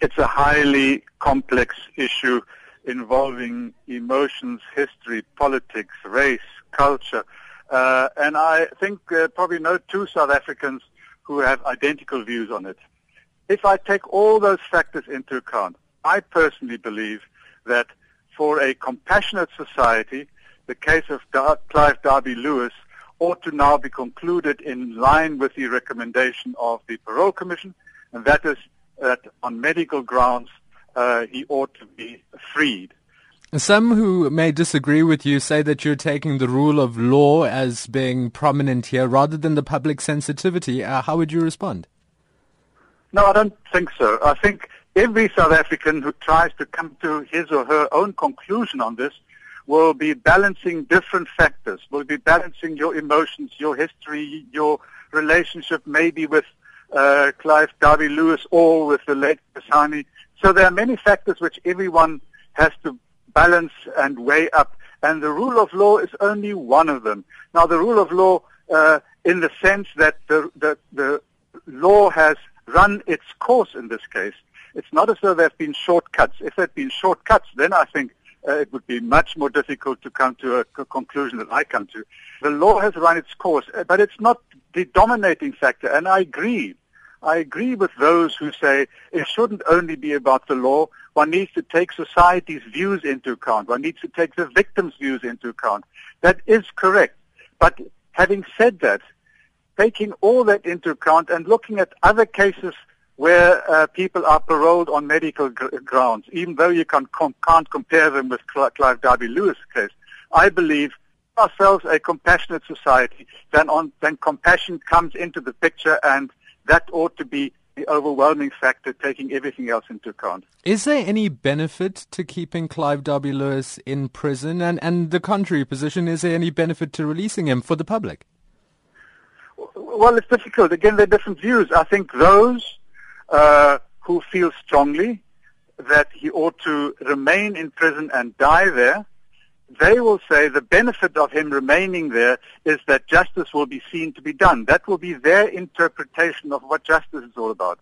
it's a highly complex issue involving emotions, history, politics, race, culture. Uh, and I think uh, probably no two South Africans who have identical views on it. If I take all those factors into account, I personally believe that for a compassionate society, the case of Dar- Clive Derby Lewis ought to now be concluded in line with the recommendation of the Parole Commission, and that is that on medical grounds uh, he ought to be freed. Some who may disagree with you say that you're taking the rule of law as being prominent here rather than the public sensitivity. Uh, how would you respond? No, I don't think so. I think every South African who tries to come to his or her own conclusion on this will be balancing different factors, will be balancing your emotions, your history, your relationship maybe with uh, Clive Derby Lewis all with the late Chris Hani. So there are many factors which everyone has to balance and weigh up. And the rule of law is only one of them. Now, the rule of law, uh, in the sense that the, the, the law has run its course in this case, it's not as though there have been shortcuts. If there had been shortcuts, then I think uh, it would be much more difficult to come to a, a conclusion that I come to. The law has run its course, uh, but it's not the dominating factor. And I agree. I agree with those who say it shouldn't only be about the law. One needs to take society's views into account. One needs to take the victim's views into account. That is correct. But having said that, taking all that into account and looking at other cases where uh, people are paroled on medical gr- grounds, even though you can com- can't compare them with Cl- Clive Derby Lewis' case, I believe ourselves a compassionate society, then on then compassion comes into the picture, and that ought to be the overwhelming factor, taking everything else into account. Is there any benefit to keeping Clive Derby Lewis in prison, and and the contrary position? Is there any benefit to releasing him for the public? Well, it's difficult. Again, there are different views. I think those uh, who feel strongly that he ought to remain in prison and die there, they will say the benefit of him remaining there is that justice will be seen to be done. That will be their interpretation of what justice is all about.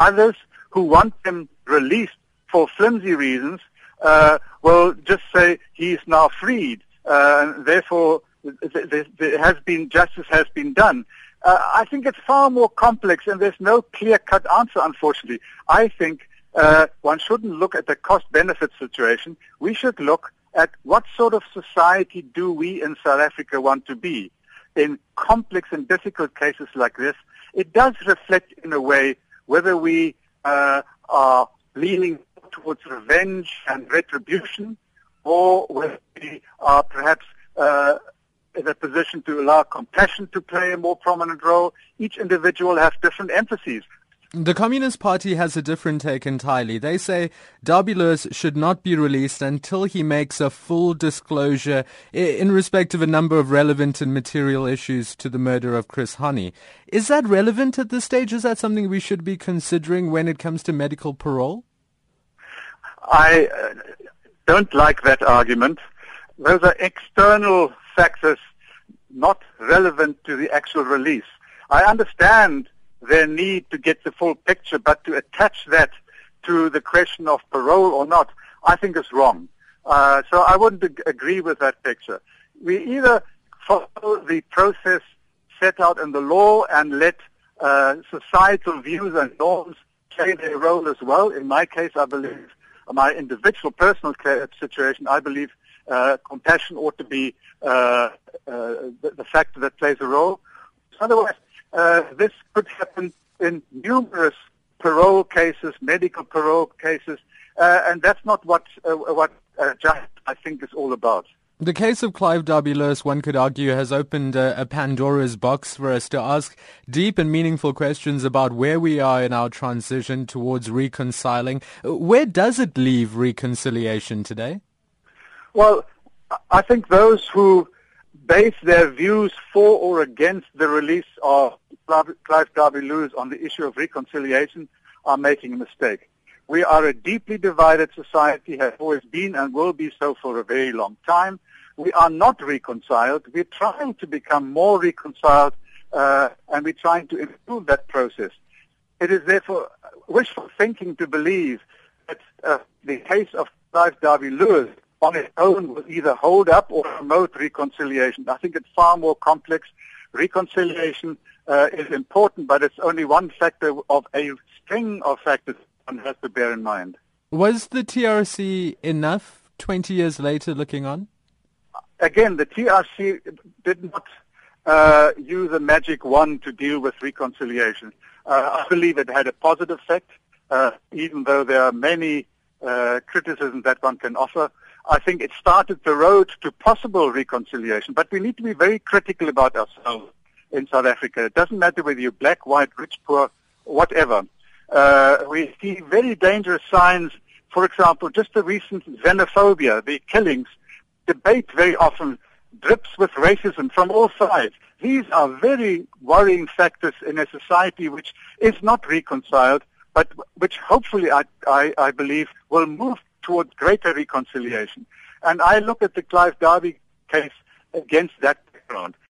Others who want him released for flimsy reasons uh, will just say he's now freed, uh, and therefore there has been justice has been done. Uh, I think it's far more complex, and there's no clear-cut answer, unfortunately. I think uh, one shouldn't look at the cost-benefit situation. We should look at what sort of society do we in South Africa want to be. In complex and difficult cases like this, it does reflect in a way whether we uh, are leaning towards revenge and retribution or whether we are perhaps uh, in a position to allow compassion to play a more prominent role. Each individual has different emphases. The Communist Party has a different take entirely. They say Lewis should not be released until he makes a full disclosure in respect of a number of relevant and material issues to the murder of Chris Hani. Is that relevant at this stage? Is that something we should be considering when it comes to medical parole? I uh, don't like that argument. Those are external factors not relevant to the actual release. I understand their need to get the full picture, but to attach that to the question of parole or not, I think is wrong. Uh, so I wouldn't ag- agree with that picture. We either follow the process set out in the law and let uh, societal views and norms play their role as well. In my case, I believe, my individual personal situation, I believe uh, compassion ought to be uh, uh, the, the, factor that plays a role. Otherwise, uh, this could happen in numerous parole cases, medical parole cases, uh, and that's not what uh, what just I think is all about. The case of Clive Derby Lewis, one could argue, has opened a, a, Pandora's box for us to ask deep and meaningful questions about where we are in our transition towards reconciling. Where does it leave reconciliation today? Well, I think those who base their views for or against the release of Clive Derby Lewis on the issue of reconciliation are making a mistake. We are a deeply divided society, have always been and will be so for a very long time. We are not reconciled. We're trying to become more reconciled, uh, and we're trying to improve that process. It is therefore wishful thinking to believe that uh, the case of Clive Derby Lewis on its own will either hold up or promote reconciliation. I think it's far more complex. Reconciliation uh, is important, but it's only one factor of a string of factors one has to bear in mind. Was the TRC enough 20 years later looking on? Again, the TRC did not uh, use a magic wand to deal with reconciliation. Uh, I believe it had a positive effect, uh, even though there are many uh, criticisms that one can offer. I think it started the road to possible reconciliation, but we need to be very critical about ourselves in South Africa. It doesn't matter whether you're black, white, rich, poor, whatever. Uh, we see very dangerous signs. For example, just the recent xenophobia, the killings, debate very often drips with racism from all sides. These are very worrying factors in a society which is not reconciled, but which hopefully I, I, I believe will move towards greater reconciliation. And I look at the Clive Derby case against that background.